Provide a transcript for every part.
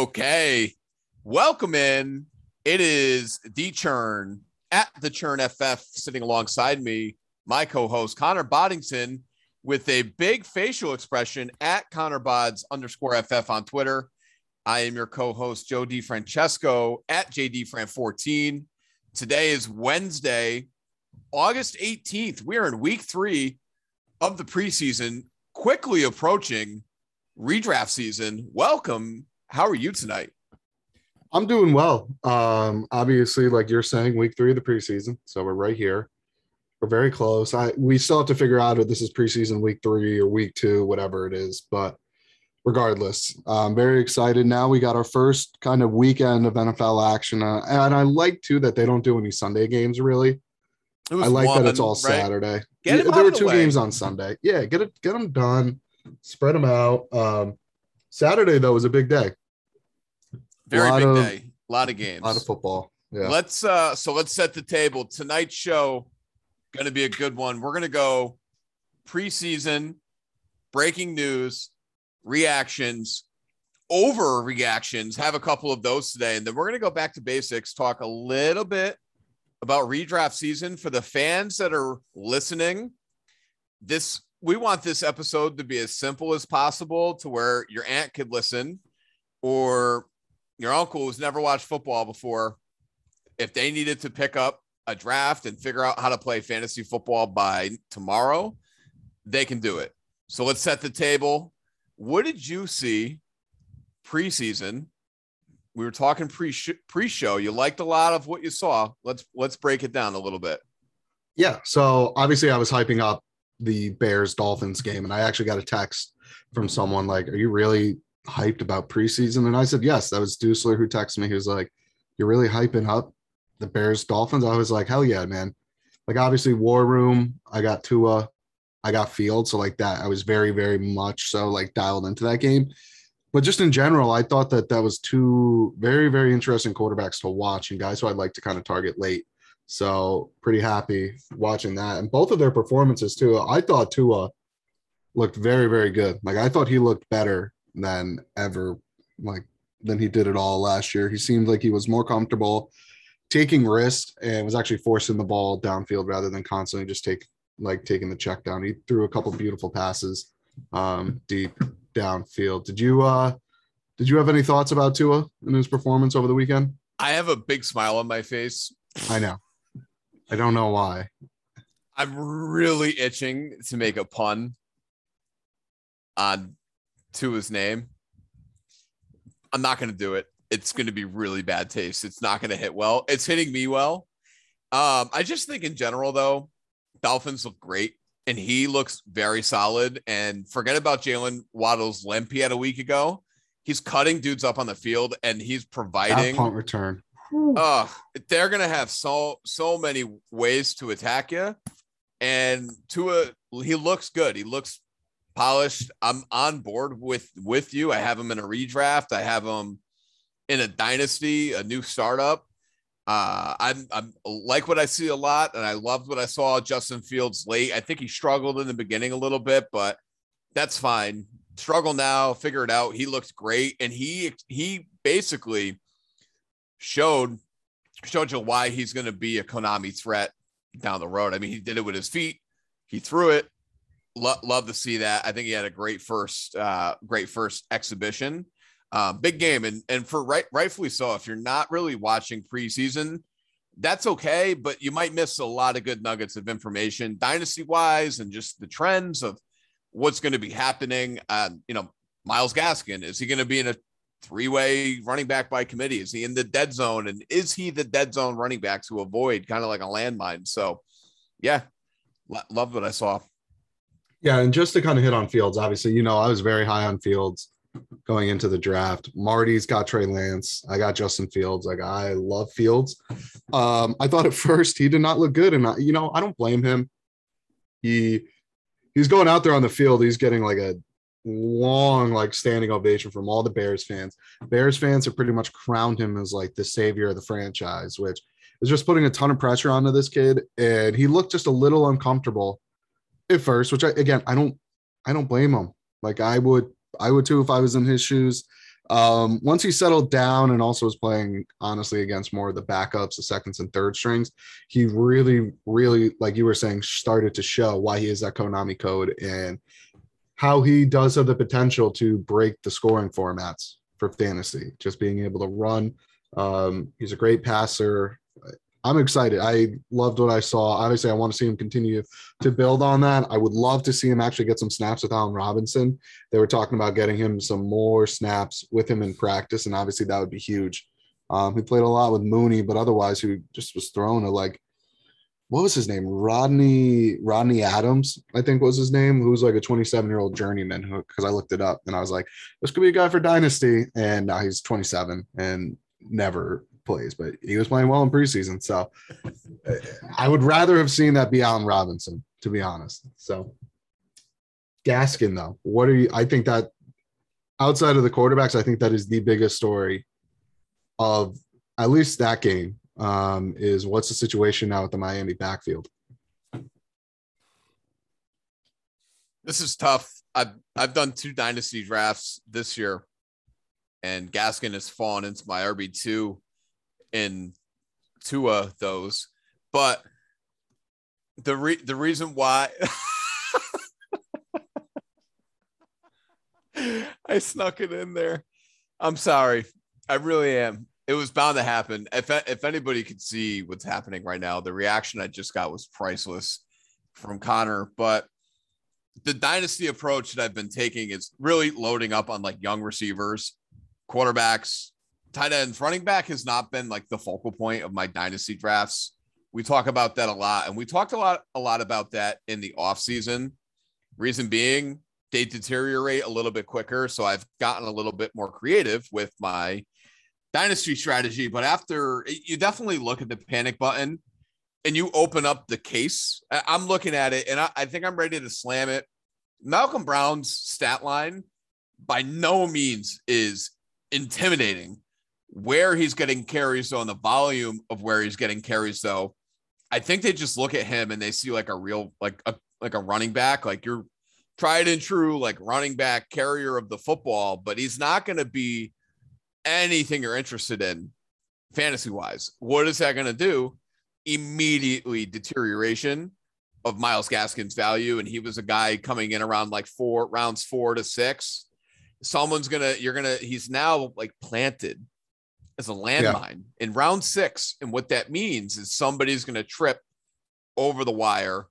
Okay. Welcome in. It is the churn at the churn FF sitting alongside me, my co-host Connor Boddington with a big facial expression at Connor Bods underscore FF on Twitter. I am your co-host Joe DiFrancesco at JDFran14. Today is Wednesday, August 18th. We are in week three of the preseason, quickly approaching redraft season. Welcome. How are you tonight? I'm doing well. Um, obviously, like you're saying, week three of the preseason. So we're right here. We're very close. I we still have to figure out if this is preseason week three or week two, whatever it is. But regardless, I'm very excited. Now we got our first kind of weekend of NFL action, uh, and I like too that they don't do any Sunday games really. I like one, that it's all right? Saturday. Yeah, there were two games on Sunday. Yeah, get it, get them done, spread them out. Um, Saturday though was a big day. Very big of, day. A lot of games. A lot of football. Yeah. Let's uh so let's set the table. Tonight's show gonna be a good one. We're gonna go preseason, breaking news, reactions, over reactions. Have a couple of those today, and then we're gonna go back to basics, talk a little bit about redraft season for the fans that are listening. This we want this episode to be as simple as possible to where your aunt could listen or your uncle who's never watched football before, if they needed to pick up a draft and figure out how to play fantasy football by tomorrow, they can do it. So let's set the table. What did you see preseason? We were talking pre pre show. You liked a lot of what you saw. Let's let's break it down a little bit. Yeah. So obviously, I was hyping up the Bears Dolphins game, and I actually got a text from someone like, "Are you really hyped about preseason? And I said, yes. That was Dusler who texted me. He was like, you're really hyping up the Bears Dolphins. I was like, hell yeah, man. Like obviously War Room, I got Tua, I got Field. So like that, I was very, very much so like dialed into that game. But just in general, I thought that that was two very, very interesting quarterbacks to watch and guys who I'd like to kind of target late. So pretty happy watching that. And both of their performances too. I thought Tua looked very, very good. Like I thought he looked better than ever like than he did it all last year. He seemed like he was more comfortable taking risks and was actually forcing the ball downfield rather than constantly just take like taking the check down. He threw a couple beautiful passes um, deep downfield. Did you uh did you have any thoughts about Tua and his performance over the weekend? I have a big smile on my face. I know. I don't know why. I'm really itching to make a pun on to his name. I'm not going to do it. It's going to be really bad taste. It's not going to hit well. It's hitting me well. Um, I just think in general, though, Dolphins look great and he looks very solid. And forget about Jaylen Waddle's limp he had a week ago. He's cutting dudes up on the field and he's providing that punt return. Uh, they're gonna have so so many ways to attack you. And Tua, he looks good. He looks polished. I'm on board with with you. I have him in a redraft. I have him in a dynasty, a new startup. Uh, I'm I'm like what I see a lot, and I loved what I saw Justin Fields late. I think he struggled in the beginning a little bit, but that's fine. Struggle now, figure it out. He looks great, and he he basically showed showed you why he's going to be a Konami threat down the road. I mean, he did it with his feet. He threw it. Lo- love to see that. I think he had a great first, uh, great first exhibition. Uh, big game, and and for right, rightfully so. If you're not really watching preseason, that's okay, but you might miss a lot of good nuggets of information, dynasty wise, and just the trends of what's going to be happening. Uh, you know, Myles Gaskin is he going to be in a three way running back by committee? Is he in the dead zone, and is he the dead zone running back to avoid kind of like a landmine? So, yeah, love what I saw. Yeah, and just to kind of hit on Fields, obviously, you know, I was very high on Fields going into the draft. Marty's got Trey Lance. I got Justin Fields. Like I love Fields. Um, I thought at first he did not look good, and I, you know, I don't blame him. He he's going out there on the field. He's getting like a long like standing ovation from all the Bears fans. Bears fans have pretty much crowned him as like the savior of the franchise, which is just putting a ton of pressure onto this kid. And he looked just a little uncomfortable at first, which I again I don't I don't blame him. Like I would I would too if I was in his shoes. Um, once he settled down and also was playing honestly against more of the backups, the seconds and third strings, he really, really, like you were saying, started to show why he is that Konami code and how he does have the potential to break the scoring formats for fantasy. Just being able to run. Um, he's a great passer. I'm excited. I loved what I saw. Obviously, I want to see him continue to build on that. I would love to see him actually get some snaps with Allen Robinson. They were talking about getting him some more snaps with him in practice, and obviously that would be huge. Um, he played a lot with Mooney, but otherwise, he just was thrown to like, what was his name? Rodney Rodney Adams, I think was his name, who was like a 27 year old journeyman. Because I looked it up and I was like, this could be a guy for Dynasty, and now he's 27 and never plays, but he was playing well in preseason. So I would rather have seen that be Allen Robinson, to be honest. So Gaskin, though, what are you? I think that outside of the quarterbacks, I think that is the biggest story of at least that game. Um, is what's the situation now with the Miami backfield? This is tough. I've I've done two dynasty drafts this year, and Gaskin has fallen into my RB two in two of those, but the re- the reason why I snuck it in there. I'm sorry. I really am. It was bound to happen. If if anybody could see what's happening right now, the reaction I just got was priceless from Connor. But the dynasty approach that I've been taking is really loading up on like young receivers, quarterbacks, tight ends, running back has not been like the focal point of my dynasty drafts. We talk about that a lot, and we talked a lot a lot about that in the offseason. Reason being, they deteriorate a little bit quicker, so I've gotten a little bit more creative with my dynasty strategy. But after you definitely look at the panic button and you open up the case, I'm looking at it and I, I think I'm ready to slam it. Malcolm Brown's stat line by no means is intimidating where he's getting carries though and the volume of where he's getting carries though i think they just look at him and they see like a real like a like a running back like you're tried and true like running back carrier of the football but he's not going to be anything you're interested in fantasy wise what is that going to do? Immediately deterioration of myles gaskin's value and he was a guy coming in around like four rounds four to six. Someone's gonna you're gonna he's now like planted as a landmine yeah. in round six. And what that means is somebody's going to trip over the wire.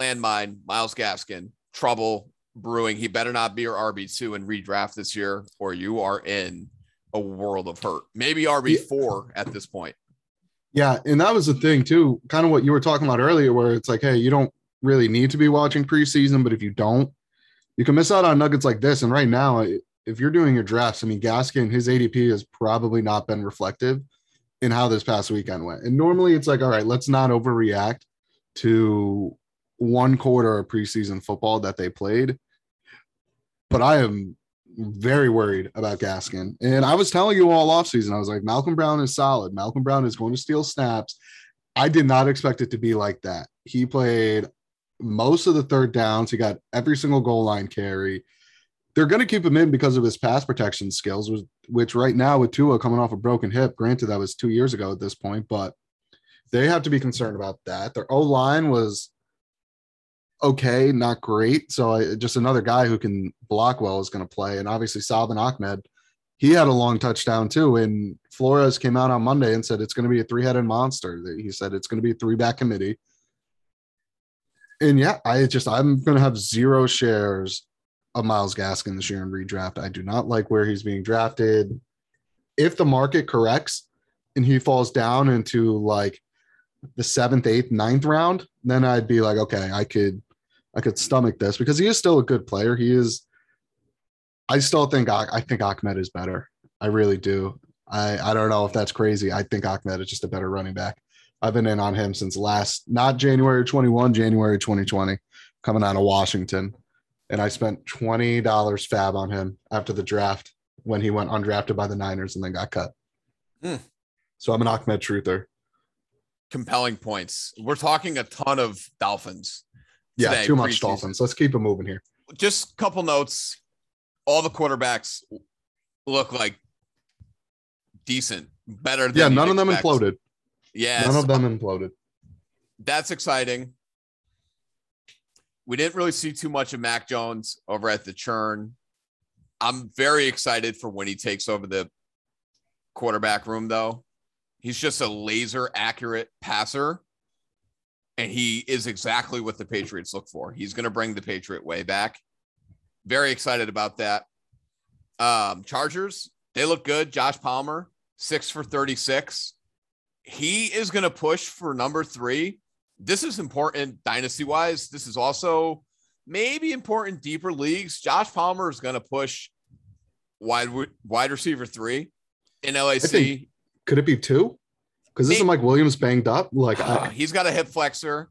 Landmine, Myles Gaskin, trouble brewing. He better not be your RB2 and redraft this year, or you are in a world of hurt. Maybe RB4 yeah. at this point. Yeah. And that was the thing, too. Kind of what you were talking about earlier, where it's like, hey, you don't really need to be watching preseason, but if you don't, you can miss out on nuggets like this. And right now, if you're doing your drafts, I mean, Gaskin, his ADP has probably not been reflective in how this past weekend went. And normally it's like, all right, let's not overreact to one quarter of preseason football that they played. But I am very worried about Gaskin. And I was telling you all offseason, I was like, Malcolm Brown is solid. Malcolm Brown is going to steal snaps. I did not expect it to be like that. He played most of the third downs. He got every single goal line carry they're going to keep him in because of his pass protection skills, which, which right now with Tua coming off a broken hip, granted that was two years ago at this point, but they have to be concerned about that. Their O line was okay, not great. So I, just another guy who can block well is going to play, and obviously Salvon Ahmed, he had a long touchdown too. And Flores came out on Monday and said it's going to be a three-headed monster. He said it's going to be a three-back committee. And yeah, I just I'm going to have zero shares of Myles Gaskin this year in redraft. I do not like where he's being drafted. If the market corrects and he falls down into like the seventh, eighth, ninth round, then I'd be like, okay, I could, I could stomach this because he is still a good player. He is. I still think I think Ahmed is better. I really do. I I don't know if that's crazy. I think Ahmed is just a better running back. I've been in on him since last not January 21, January 2020, coming out of Washington and I spent twenty dollars fab on him after the draft when he went undrafted by the Niners and then got cut. Mm. So I'm an Ahmed truther. Compelling points. We're talking a ton of Dolphins. Today, yeah, too much Dolphins. Let's keep it moving here. Just a couple notes. All the quarterbacks look like decent, better than Yeah, none of them expect. imploded. Yeah, None of them imploded. that's exciting. We didn't really see too much of Mac Jones over at the churn. I'm very excited for when he takes over the quarterback room, though. He's just a laser accurate passer, and he is exactly what the Patriots look for. He's going to bring the Patriot way back. Very excited about that. Um, Chargers, they look good. Josh Palmer, six for 36. He is going to push for number three. This is important dynasty wise. This is also maybe important deeper leagues. Josh Palmer is going to push wide wide receiver three in LAC. think- Could it be two? Because this isn't Mike Williams banged up? Like I, He's got a hip flexor.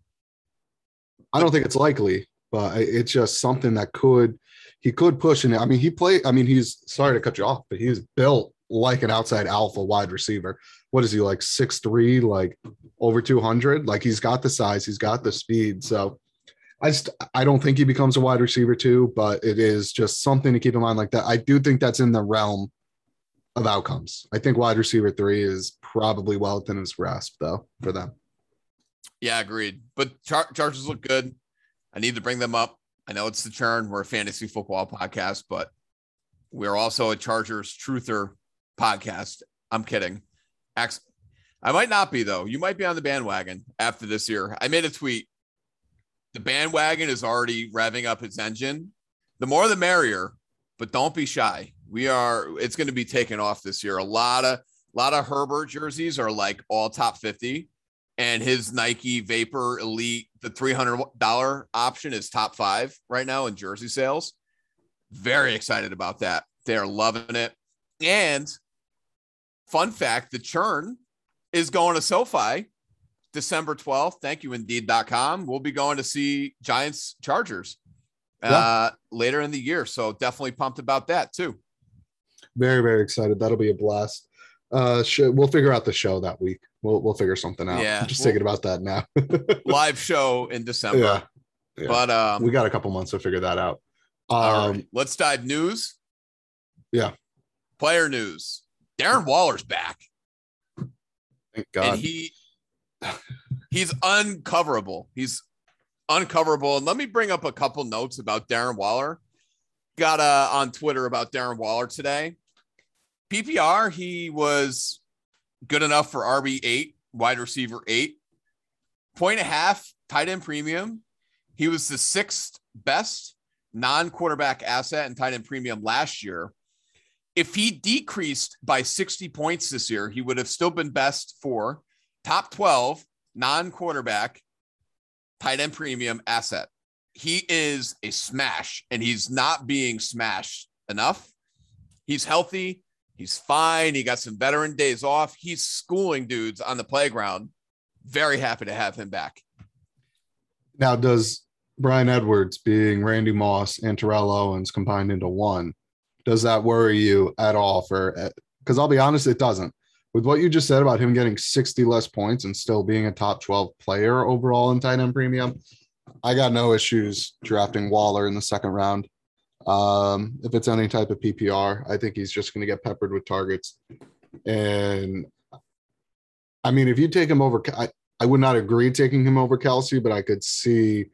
I don't think it's likely, but it's just something that could he could push in it. I mean, he played. I mean, he's sorry to cut you off, but he's built like an outside alpha wide receiver. What is he like six three, like over two hundred? Like he's got the size, he's got the speed. So I just I don't think he becomes a wide receiver too, but it is just something to keep in mind like that. I do think that's in the realm of outcomes. I think wide receiver three is probably well within his grasp though for them. Yeah, agreed. But Char- Chargers look good. I need to bring them up. I know it's the churn. We're a fantasy football podcast, but we're also a Chargers truther podcast. I'm kidding. Ax- I might not be though. You might be on the bandwagon after this year. I made a tweet. The bandwagon is already revving up its engine. The more the merrier, but don't be shy. We are it's going to be taken off this year. A lot of a lot of Herbert jerseys are like all top 50 and his Nike Vapor Elite, the $300 option is top 5 right now in jersey sales. Very excited about that. They're loving it. And fun fact, the churn is going to SoFi December 12th. Thank you, indeed.com. We'll be going to see Giants Chargers uh, later in the year. So definitely pumped about that too. Very, very excited. That'll be a blast. Uh, sh- we'll figure out the show that week. We'll we'll figure something out. Yeah, I'm just we'll- thinking about that now. Live show in December. yeah, yeah. But um, we got a couple months to figure that out. Um, all right, let's dive news. Yeah. Player news. Darren Waller's back. thank God. and he he's uncoverable. He's uncoverable. And let me bring up a couple notes about Darren Waller. Got uh, on Twitter about Darren Waller today. PPR, he was good enough for RB eight, wide receiver eight, point and a half, tight end premium. He was the sixth best non-quarterback asset in tight end premium last year. If he decreased by 60 points this year, he would have still been best for top 12 non quarterback tight end premium asset. He is a smash and he's not being smashed enough. He's healthy. He's fine. He got some veteran days off. He's schooling dudes on the playground. Very happy to have him back. now, does Bryan Edwards being Randy Moss and Terrell Owens combined into one, does that worry you at all? For because I'll be honest, it doesn't. With what you just said about him getting 60 less points and still being a top 12 player overall in tight end premium, I got no issues drafting Waller in the second round. Um, if it's any type of PPR, I think he's just going to get peppered with targets. And I mean, if you take him over, I, I would not agree taking him over Kelce, but I could see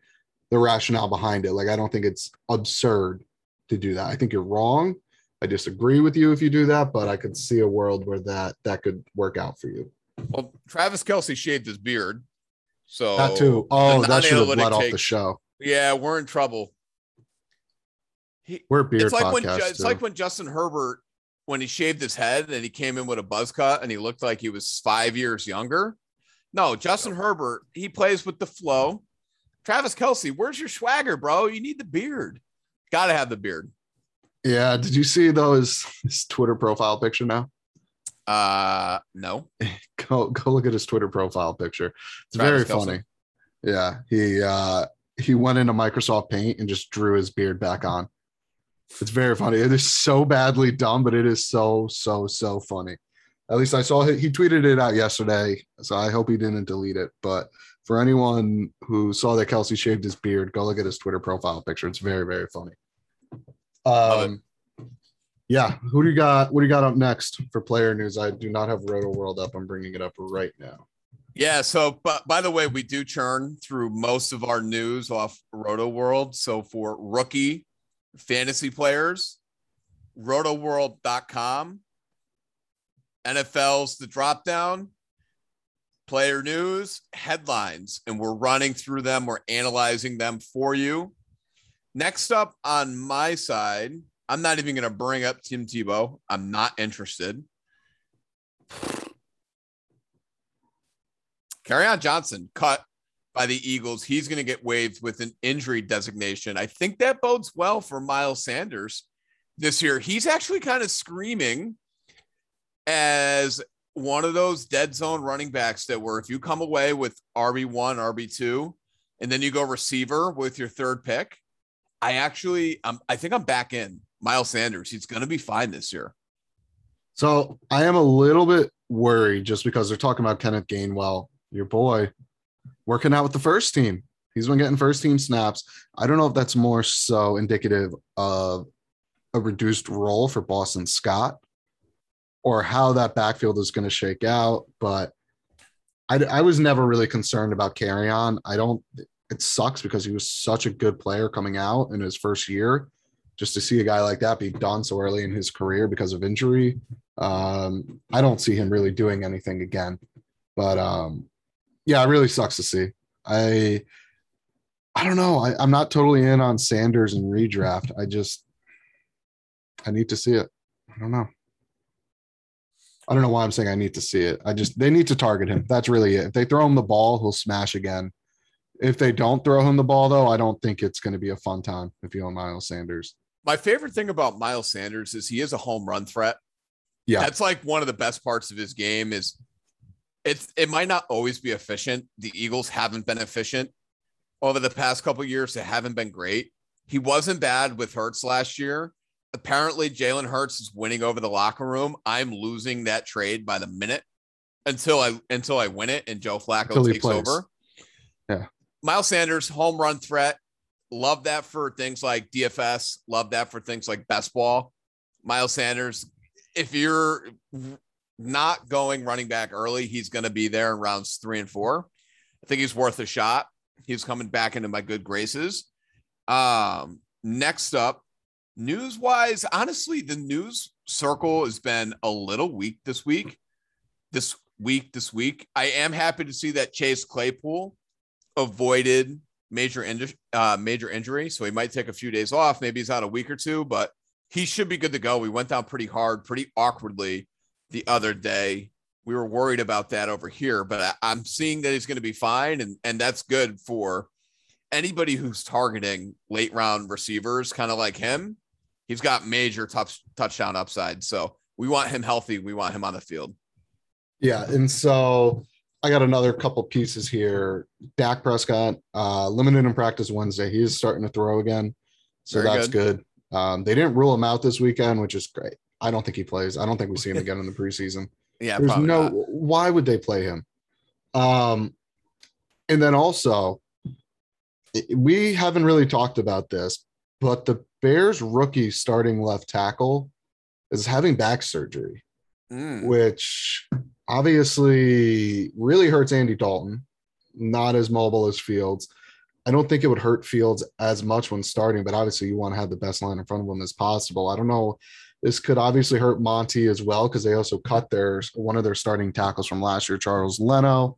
the rationale behind it. Like, I don't think it's absurd to do that. I think you're wrong. I disagree with you if you do that, but I could see a world where that that could work out for you. Well, Travis Kelce shaved his beard. So that too. Oh, that should have non-analytic off the show. Yeah, we're in trouble. He, We're beard it's like when. Ju- it's like when Justin Herbert when he shaved his head and he came in with a buzz cut and he looked like he was five years younger. No, Justin Herbert, he plays with the flow. Travis Kelce, where's your swagger, bro? You need the beard. Gotta have the beard. yeah. Did you see though his, his Twitter profile picture now? Uh no. Go go look at his Twitter profile picture. It's Travis very Kelce. funny. Yeah. He uh he went into Microsoft Paint and just drew his beard back on. It's very funny. It is so badly done, but it is so, so, so funny. At least I saw he, he tweeted it out yesterday. So I hope he didn't delete it. But for anyone who saw that Kelce shaved his beard, go look at his Twitter profile picture. It's very, very funny. Um, Yeah. Who do you got? What do you got up next for player news? I do not have Roto World up. I'm bringing it up right now. Yeah. So, but by the way, we do churn through most of our news off Roto World. So for rookie fantasy players, rotoworld.com. NFL's the drop down, player news, headlines, and we're running through them. We're analyzing them for you. Next up on my side, I'm not even going to bring up Tim Tebow. I'm not interested. Kerryon Johnson cut by the Eagles. He's going to get waived with an injury designation. I think that bodes well for Miles Sanders this year. He's actually kind of screaming as one of those dead zone running backs that were if you come away with RB1, RB2, and then you go receiver with your third pick, I actually um, I think I'm back in Miles Sanders. He's going to be fine this year. So I am a little bit worried just because they're talking about Kenneth Gainwell, your boy, working out with the first team. He's been getting first team snaps. I don't know if that's more so indicative of a reduced role for Boston Scott or how that backfield is going to shake out. But I, I was never really concerned about Kerryon. I don't, it sucks because he was such a good player coming out in his first year. Just to see a guy like that be done so early in his career because of injury, um, I don't see him really doing anything again. But um, yeah, it really sucks to see. I I don't know. I, I'm not totally in on Sanders and redraft. I just I need to see it. I don't know. I don't know why I'm saying I need to see it. I just they need to target him. That's really it. If they throw him the ball, he'll smash again. If they don't throw him the ball, though, I don't think it's going to be a fun time if you own Miles Sanders. My favorite thing about Miles Sanders is he is a home run threat. Yeah, that's like one of the best parts of his game. Is it's it might not always be efficient. The Eagles haven't been efficient over the past couple years. They haven't been great. He wasn't bad with Hurts last year, apparently Jalen Hurts is winning over the locker room. I'm losing that trade by the minute until I until I win it and Joe Flacco takes over. Yeah. Miles Sanders, home run threat. Love that for things like DFS. Love that for things like best ball. Miles Sanders, if you're not going running back early, he's going to be there in rounds three and four. I think he's worth a shot. He's coming back into my good graces. Um, next up, news wise, honestly, the news circle has been a little weak this week. This week, this week, I am happy to see that Chase Claypool avoided major uh, major injury, so he might take a few days off. Maybe he's out a week or two, but he should be good to go. We went down pretty hard, pretty awkwardly the other day. We were worried about that over here, but I, I'm seeing that he's going to be fine, and and that's good for anybody who's targeting late round receivers, kind of like him he's got major touch, touchdown upside. So we want him healthy. We want him on the field. Yeah. And so I got another couple pieces here. Dak Prescott, uh, limited in practice Wednesday. He is starting to throw again. So Very that's good. good. Um, they didn't rule him out this weekend, which is great. I don't think he plays. I don't think we see him again in the preseason. Yeah, there's no. Not. Why would they play him? Um, and then also, we haven't really talked about this, but the Bears rookie starting left tackle is having back surgery, mm. which obviously really hurts Andy Dalton, not as mobile as Fields. I don't think it would hurt Fields as much when starting, but obviously you want to have the best line in front of him as possible. I don't know. This could obviously hurt Monty as well because they also cut their one of their starting tackles from last year, Charles Leno.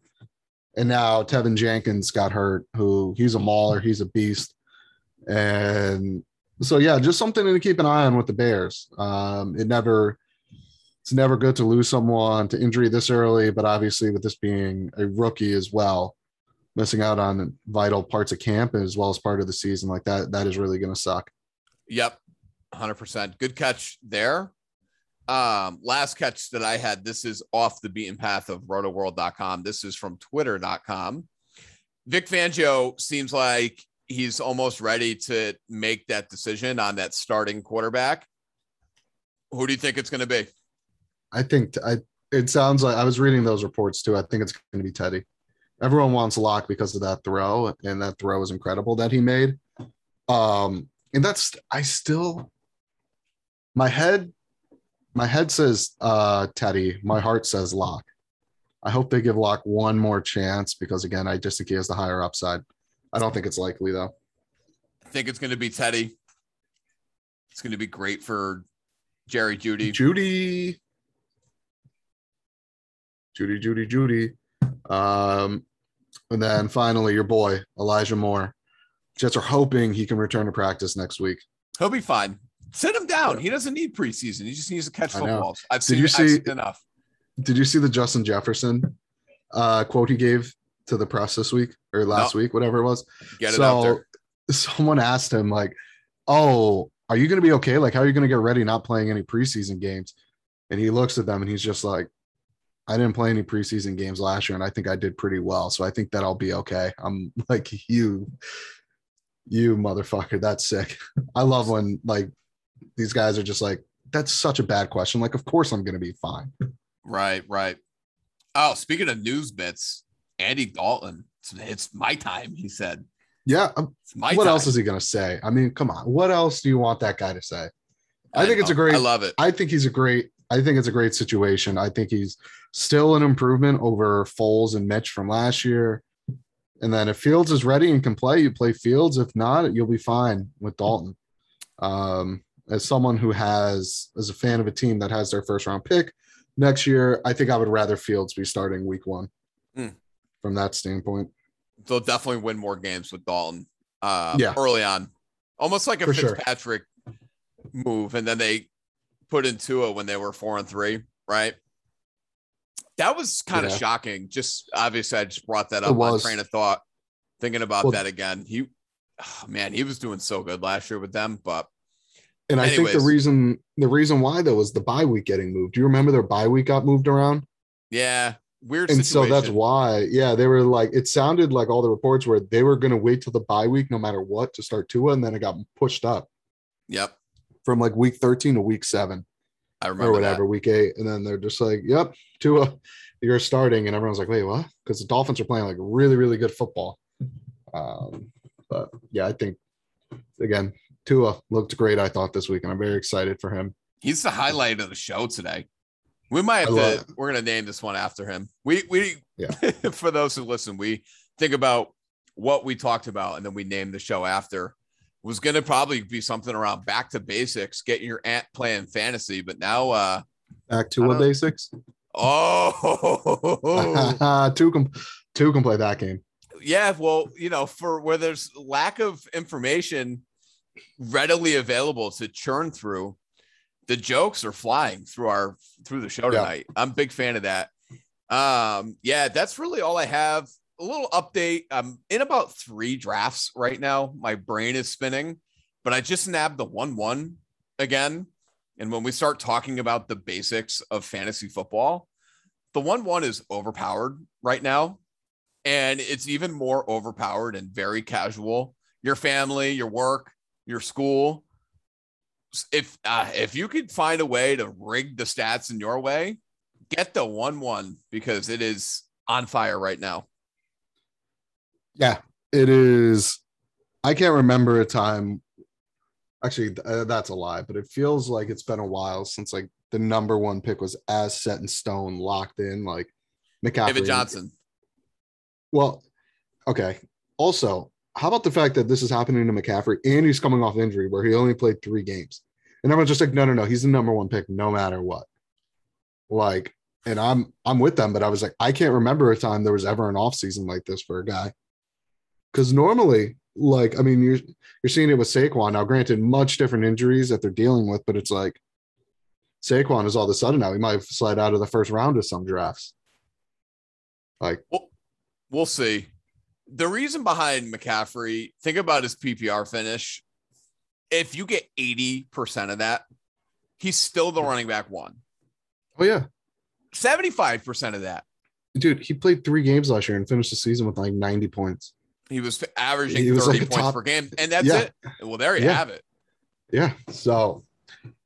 And now Teven Jenkins got hurt, who he's a mauler, he's a beast. And so yeah, just something to keep an eye on with the Bears. Um, it never, it's never good to lose someone to injury this early, but obviously with this being a rookie as well, missing out on vital parts of camp as well as part of the season like that, that is really going to suck. Yep, hundred percent. Good catch there. Um, last catch that I had. This is off the beaten path of rotoworld.com. This is from twitter.com. Vic Fangio seems like he's almost ready to make that decision on that starting quarterback. Who do you think it's going to be? I think I. It sounds like I was reading those reports too. I think it's going to be Teddy. Everyone wants Lock because of that throw, and that throw is incredible that he made. Um, and that's I still, my head my head says uh Teddy. My heart says Lock. I hope they give Lock one more chance because again, I just think he has the higher upside. I don't think it's likely though. I think it's going to be Teddy. It's going to be great for Jerry Jeudy. Judy. Judy, Judy, Judy. Um, and then finally, your boy, Elijah Moore. Jets are hoping he can return to practice next week. He'll be fine. Sit him down. He doesn't need preseason. He just needs to catch footballs. I've Did seen, you I've seen enough. Did you see the Justin Jefferson uh, quote he gave to the press this week or last week, whatever it was? Get it someone asked him, like, oh, are you going to be okay? Like, how are you going to get ready not playing any preseason games? And he looks at them and he's just like, I didn't play any preseason games last year, and I think I did pretty well. So I think that I'll be okay. I'm like, you, you motherfucker, that's sick. I love when like these guys are just like, that's such a bad question. Like, of course I'm gonna be fine. Right, right. Oh, speaking of news bits, Andy Dalton. It's, it's my time, he said. Yeah. um, what time. else is he gonna say? I mean, come on. What else do you want that guy to say? I think it's a great I love it. I think he's a great. I think it's a great situation. I think he's still an improvement over Foles and Mitch from last year. And then if Fields is ready and can play, you play Fields. If not, you'll be fine with Dalton. Um, as someone who has, as a fan of a team that has their first round pick next year, I think I would rather Fields be starting week one. Hmm. From that standpoint, They'll definitely win more games with Dalton. Uh, Yeah. early on, almost like a For sure. Fitzpatrick move, and then they put into it when they were four and three, right? That was kind of shocking. Just obviously, I just brought that up on train of thought, thinking about Well- that again. He, oh, man, he was doing so good last year with them, but and I think the reason the reason why though was the bye week getting moved. Do you remember their bye week got moved around? yeah, weird. and so that's why yeah they were like it sounded like all the reports were they were going to wait till the bye week no matter what to start Tua and then it got pushed up Yep, from like week 13 to week 7 I or remember whatever that. week 8 and then they're just like yep Tua you're starting and everyone's like wait what because the Dolphins are playing like really really good football um but yeah I think again Tua looked great I thought this week and I'm very excited for him He's the highlight of the show today. We might have to. We're gonna name this one after him. We we Yeah. for those who listen, we think about what we talked about and then we name the show after. Was gonna probably be something around back to basics, getting your aunt playing fantasy, but now uh back I what basics oh two can two can play that game yeah, well, you know, for where there's lack of information readily available to churn through, the jokes are flying through our through the show Yeah. tonight. I'm a big fan of that. Um, yeah, that's really all I have. A little update. I'm in about three drafts right now. My brain is spinning, but I just nabbed the one one again. And when we start talking about the basics of fantasy football, the one one is overpowered right now and it's even more overpowered and very casual. Your family, your work, your school. If uh, if you could find a way to rig the stats in your way, get the one one because it is on fire right now. Yeah, it is. I can't remember a time. Actually, uh, that's a lie, but it feels like it's been a while since like the number one pick was as set in stone, locked in. Like McCaffrey. David Johnson. Well, okay. Also, how about the fact that this is happening to McCaffrey and he's coming off injury where he only played three games, and everyone's just like, no, no, no, he's the number one pick no matter what. Like, and I'm I'm with them, but I was like, I can't remember a time there was ever an off season like this for a guy. Because normally, like, I mean, you're you're seeing it with Saquon now. Granted, much different injuries that they're dealing with, but it's like Saquon is all of a sudden now he might slide out of the first round of some drafts. Like, We'll see. The reason behind McCaffrey, think about his PPR finish. If you get 80% of that, he's still the running back one. oh yeah, 75% of that, dude, he played three games last year and finished the season with like 90 points. he was averaging He was 30 like points top- per game. And that's Yeah. it. Well, there you Yeah. have it. Yeah. So,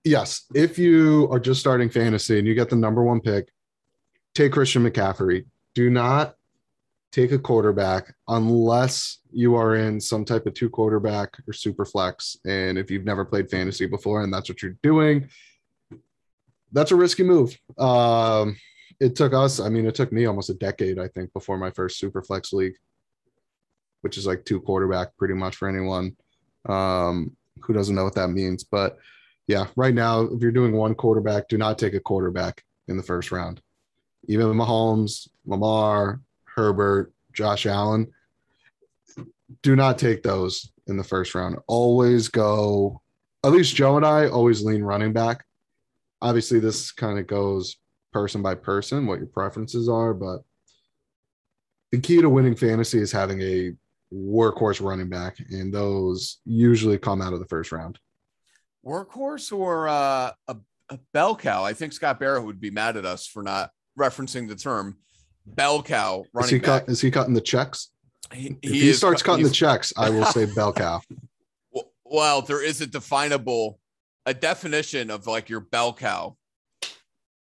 yes, if you are just starting fantasy and you get the number one pick, take Christian McCaffrey. Do not take a quarterback unless you are in some type of two quarterback or super flex. And if you've never played fantasy before and that's what you're doing, that's a risky move. Um, it took us, I mean, it took me almost a decade, I think, before my first super flex league, which is like two quarterback pretty much for anyone um, who doesn't know what that means. But yeah, right now, if you're doing one quarterback, do not take a quarterback in the first round. Even Mahomes, Lamar, Herbert, Josh Allen, do not take those in the first round. Always go, at least Joe and I always lean running back. Obviously, this kind of goes person by person, what your preferences are, but the key to winning fantasy is having a workhorse running back, and those usually come out of the first round. Workhorse or uh, a, a bell cow? I think Scott Barrett would be mad at us for not referencing the term bell cow running is he. Cut, is he cutting the checks? He, if he, starts cut- cutting the checks, I will say bell cow. Well- there is a definable, a definition of like your bell cow,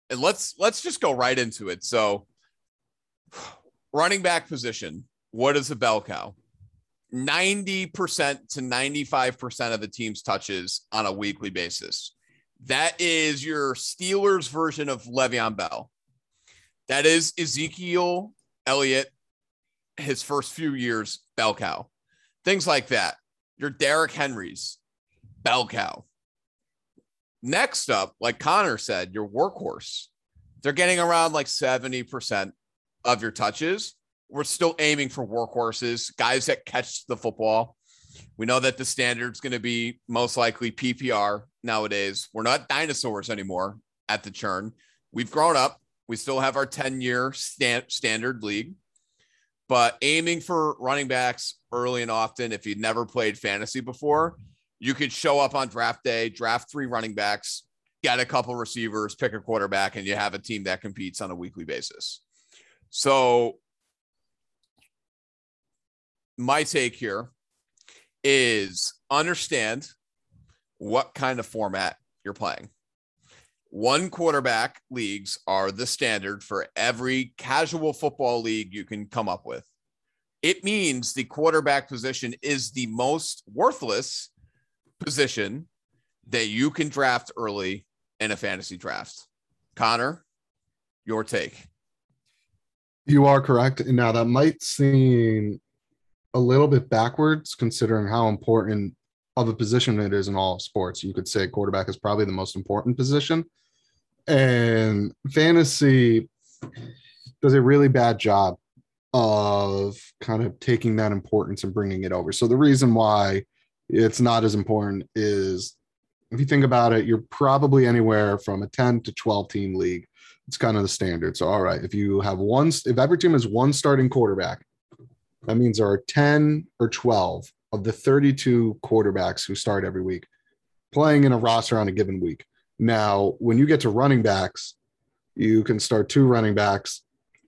and let's let's just go right into it. So, running back position. What is a bell cow? Ninety percent to ninety-five percent of the team's touches on a weekly basis. That is your Steelers version of Le'Veon Bell. That is Ezekiel Elliott, his first few years, bell cow. Things like that your Derrick Henrys, bell cow. Next up, like Connor said, your workhorse. They're getting around like 70% of your touches. We're still aiming for workhorses, guys that catch the football. We know that the standard's going to be most likely PPR nowadays. We're not dinosaurs anymore at the churn. We've grown up. We still have our 10 year stand, standard league but aiming for running backs early and often. If you'd never played fantasy before, you could show up on draft day, draft three running backs, get a couple receivers, pick a quarterback, and you have a team that competes on a weekly basis. So, my take here is understand what kind of format you're playing. One quarterback leagues are the standard for every casual football league you can come up with. It means the quarterback position is the most worthless position that you can draft early in a fantasy draft. Connor, your take. You are correct. And now that might seem a little bit backwards considering how important of a position it is in all sports. You could say quarterback is probably the most important position. And fantasy does a really bad job of kind of taking that importance and bringing it over. So the reason why it's not as important is if you think about it, you're probably anywhere from a 10 to 12 team league. It's kind of the standard. So, all right, if you have one, if every team has one starting quarterback, that means there are 10 or 12 of the 32 quarterbacks who start every week playing in a roster on a given week. Now, when you get to running backs, you can start two running backs.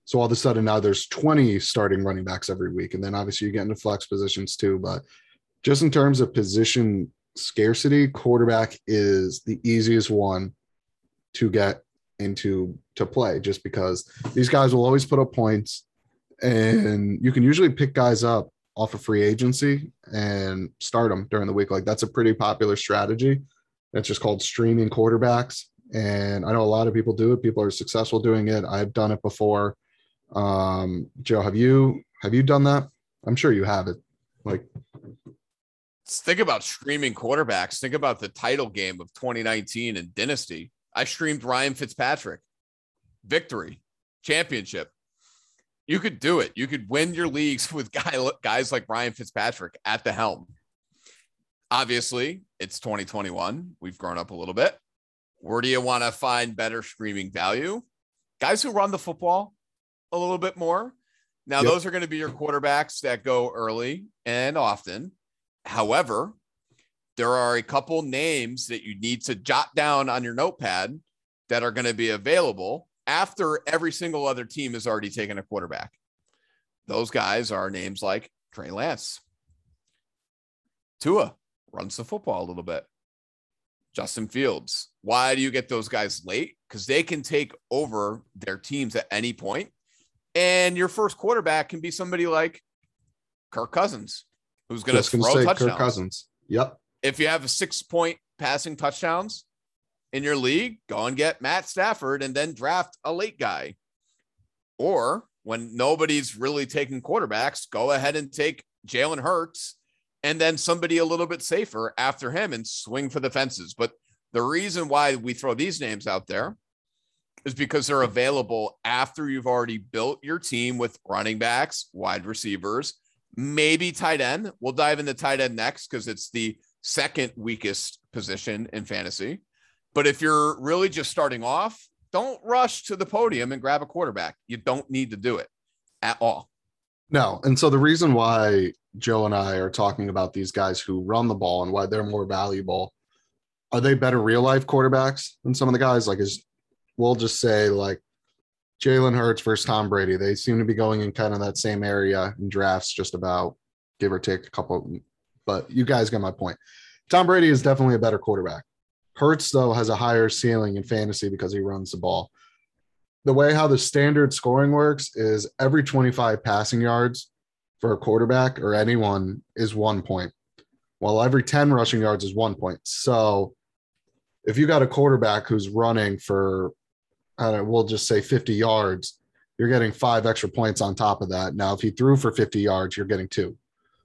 So all of a sudden now there's 20 starting running backs every week. And then obviously you get into flex positions too. But just in terms of position scarcity, quarterback is the easiest one to get into to play just because these guys will always put up points and you can usually pick guys up off of free agency and start them during the week. Like that's a pretty popular strategy. It's just called streaming quarterbacks. And I know a lot of people do it. People are successful doing it. I've done it before. Um, Joe, have you have you done that? I'm sure you have it. Like Think about streaming quarterbacks. Think about the title game of 2019 and Dynasty. I streamed Ryan Fitzpatrick, victory, championship. You could do it. You could win your leagues with guy, guys like Ryan Fitzpatrick at the helm. Obviously, it's 2021. We've grown up a little bit. Where do you want to find better streaming value? Guys who run the football a little bit more. Now, Yep. those are going to be your quarterbacks that go early and often. However, there are a couple names that you need to jot down on your notepad that are going to be available after every single other team has already taken a quarterback. Those guys are names like Trey Lance, Tua runs the football a little bit, Justin Fields. Why do you get those guys late? Because they can take over their teams at any point. And your first quarterback can be somebody like Kirk Cousins, who's going to throw say touchdowns Kirk Cousins. Yep. if you have a six point passing touchdowns, in your league, go and get Matt Stafford and then draft a late guy. Or when nobody's really taking quarterbacks, go ahead and take Jalen Hurts and then somebody a little bit safer after him and swing for the fences. But the reason why we throw these names out there is because they're available after you've already built your team with running backs, wide receivers, maybe tight end. We'll dive into tight end next because it's the second weakest position in fantasy. But if you're really just starting off, don't rush to the podium and grab a quarterback. You don't need to do it at all. No. And so the reason why Joe and I are talking about these guys who run the ball and why they're more valuable are they better real life quarterbacks than some of the guys? Like, is we'll just say like Jalen Hurts versus Tom Brady. They seem to be going in kind of that same area in drafts, just about give or take a couple. But you guys get my point. Tom Brady is definitely a better quarterback. Hurts, though, has a higher ceiling in fantasy because he runs the ball. The way how the standard scoring works is every 25 passing yards for a quarterback or anyone is one point, while every 10 rushing yards is one point. So if you got a quarterback who's running for, I don't know, we'll just say 50 yards, you're getting five extra points on top of that. Now, if he threw for 50 yards, you're getting two.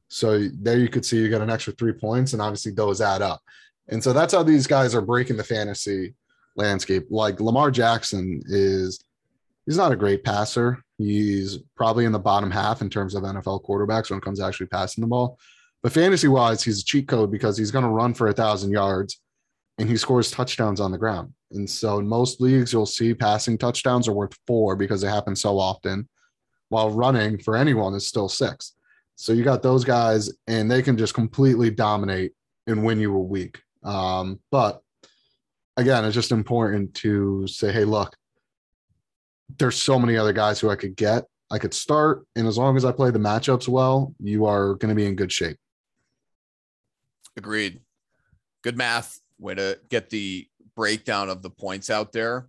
So there you could see you get an extra three points, and obviously those add up. And so that's how these guys are breaking the fantasy landscape. Like Lamar Jackson is, he's not a great passer. He's probably in the bottom half in terms of NFL quarterbacks when it comes to actually passing the ball. But fantasy wise, he's a cheat code because he's going to run for a thousand yards and he scores touchdowns on the ground. And so in most leagues, you'll see passing touchdowns are worth four because they happen so often, while running for anyone is still six. So you got those guys, and they can just completely dominate and win you a week. Um, but again, it's just important to say, hey, look, there's so many other guys who I could get. I could start, and as long as I play the matchups well, you are going to be in good shape. Agreed. Good math. Way to get the breakdown of the points out there.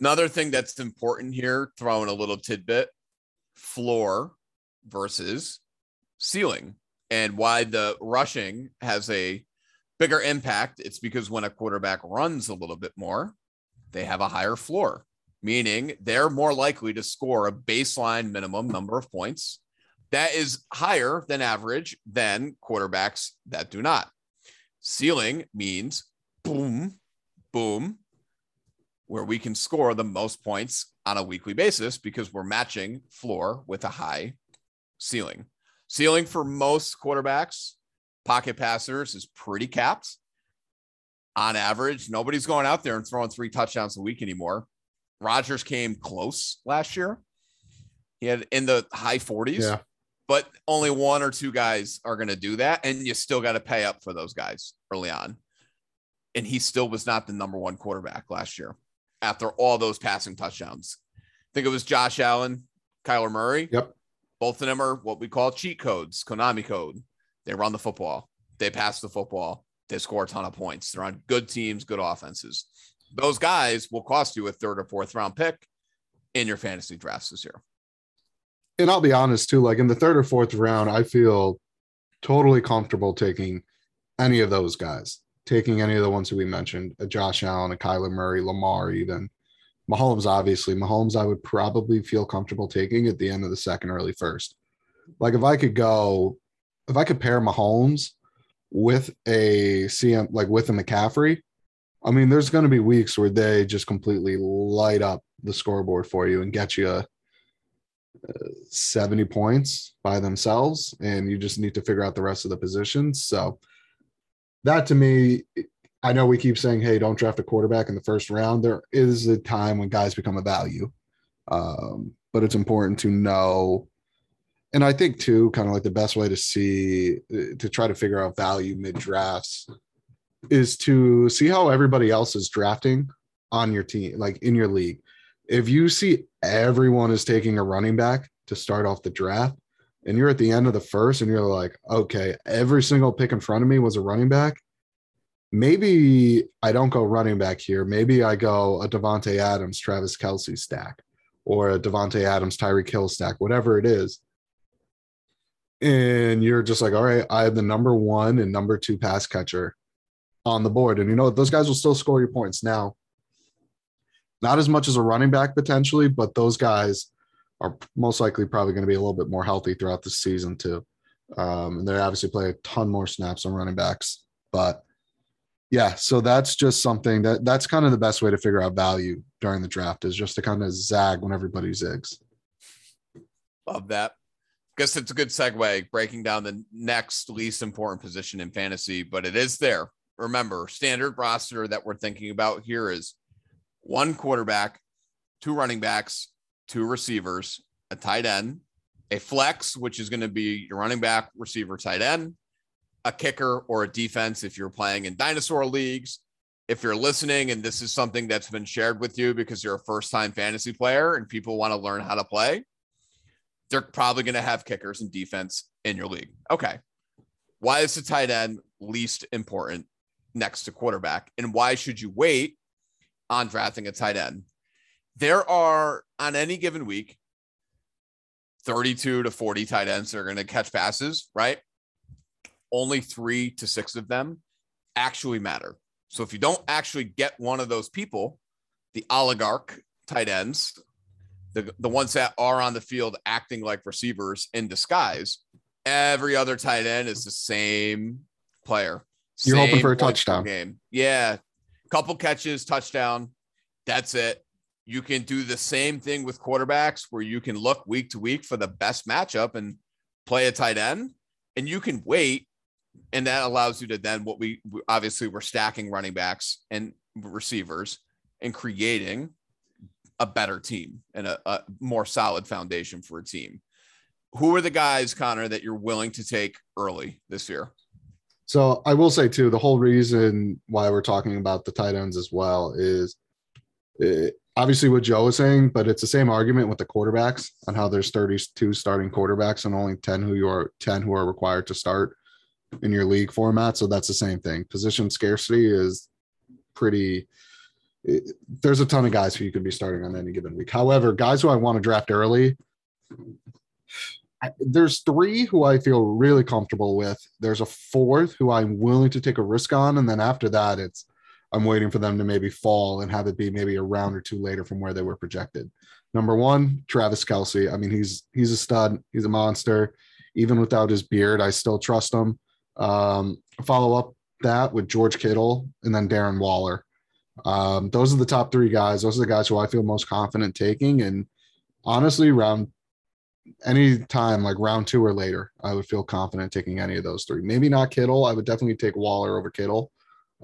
Another thing that's important here, throwing a little tidbit floor versus ceiling, and why the rushing has a bigger impact. It's because when a quarterback runs a little bit more, they have a higher floor, meaning they're more likely to score a baseline minimum number of points that is higher than average than quarterbacks that do not. Ceiling means boom, boom, where we can score the most points on a weekly basis because we're matching floor with a high ceiling. Ceiling for most quarterbacks, pocket passers is pretty capped. On average, nobody's going out there and throwing three touchdowns a week anymore. Rodgers came close last year. He had in the high 40s. Yeah but only one or two guys are going to do that. And you still got to pay up for those guys early on. And he still was not the number one quarterback last year after all those passing touchdowns. I think it was Josh Allen, Kyler Murray. Yep. Both of them are what we call cheat codes, Konami code. They run the football, they pass the football, they score a ton of points. They're on good teams, good offenses. Those guys will cost you a third or fourth round pick in your fantasy drafts this year and I'll be honest too, like in the third or fourth round, I feel totally comfortable taking any of those guys, taking any of the ones that we mentioned, a Josh Allen, a Kyler Murray, Lamar, even Mahomes, obviously. Mahomes, I would probably feel comfortable taking at the end of the second, early first. Like if I could go, if I could pair Mahomes with a CM, like with a McCaffrey, I mean, there's going to be weeks where they just completely light up the scoreboard for you and get you 70 points by themselves and you just need to figure out the rest of the positions so that to me i know we keep saying hey don't draft a quarterback in the first round. There is a time when guys become a value um, but it's important to know and i think too kind of like the best way to see to try to figure out value mid drafts is to see how everybody else is drafting on your team like in your league if you see everyone is taking a running back to start off the draft, and you're at the end of the first and you're like, okay, every single pick in front of me was a running back. Maybe I don't go running back here. Maybe I go a Davante Adams, Travis Kelce stack, or a Davante Adams, Tyreek Hill stack, whatever it is. And you're just like, all right, I have the number one and number two pass catcher on the board. And you know, those guys will still score your points now. Not as much as a running back potentially, but those guys are most likely probably going to be a little bit more healthy throughout the season too. Um, and they obviously play a ton more snaps on running backs. But yeah, so that's just something that that's kind of the best way to figure out value during the draft is just to kind of zag when everybody zigs. Love that. Guess it's a good segue breaking down the next least important position in fantasy, but it is there. Remember, standard roster that we're thinking about here is one quarterback, two running backs, two receivers, a tight end, a flex, which is going to be your running back, receiver, tight end, a kicker, or a defense if you're playing in dinosaur leagues. If you're listening and this is something that's been shared with you because you're a first time fantasy player and people want to learn how to play, they're probably going to have kickers and defense in your league. Okay. Why is the tight end least important next to quarterback? And why should you wait on drafting a tight end? There are on any given week 32 to 40 tight ends that are going to catch passes, right? Only three to six of them actually matter. So if you don't actually get one of those people, the oligarch tight ends the, the ones that are on the field acting like receivers in disguise. Every other tight end is the same player. You're hoping for a touchdown game. Yeah. Couple catches, touchdown. That's it. You can do the same thing with quarterbacks where you can look week to week for the best matchup and play a tight end and you can wait and that allows you to then what we obviously we're stacking running backs and receivers and creating a better team and a, a more solid foundation for a team. Who are the guys, Connor, that you're willing to take early this year? So I will say too, the whole reason why we're talking about the tight ends as well is it, eh, obviously what Joe was saying, but it's the same argument with the quarterbacks on how there's 32 starting quarterbacks and only 10 who you are 10 who are required to start in your league format. So that's the same thing. Position scarcity is pretty it, there's a ton of guys who you could be starting on any given week. However, guys who I want to draft early, there's three who I feel really comfortable with. There's a fourth who I'm willing to take a risk on, and then after that, it's I'm waiting for them to maybe fall and have it be maybe a round or two later from where they were projected. Number one, Travis Kelce. I mean, he's he's a stud. He's a monster. Even without his beard, I still trust him. Um, follow up that with George Kittle and then Darren Waller. Um, those are the top three guys. Those are the guys who I feel most confident taking. And honestly, round any time like round two or later, I would feel confident taking any of those three. Maybe not Kittle. I would definitely take Waller over Kittle.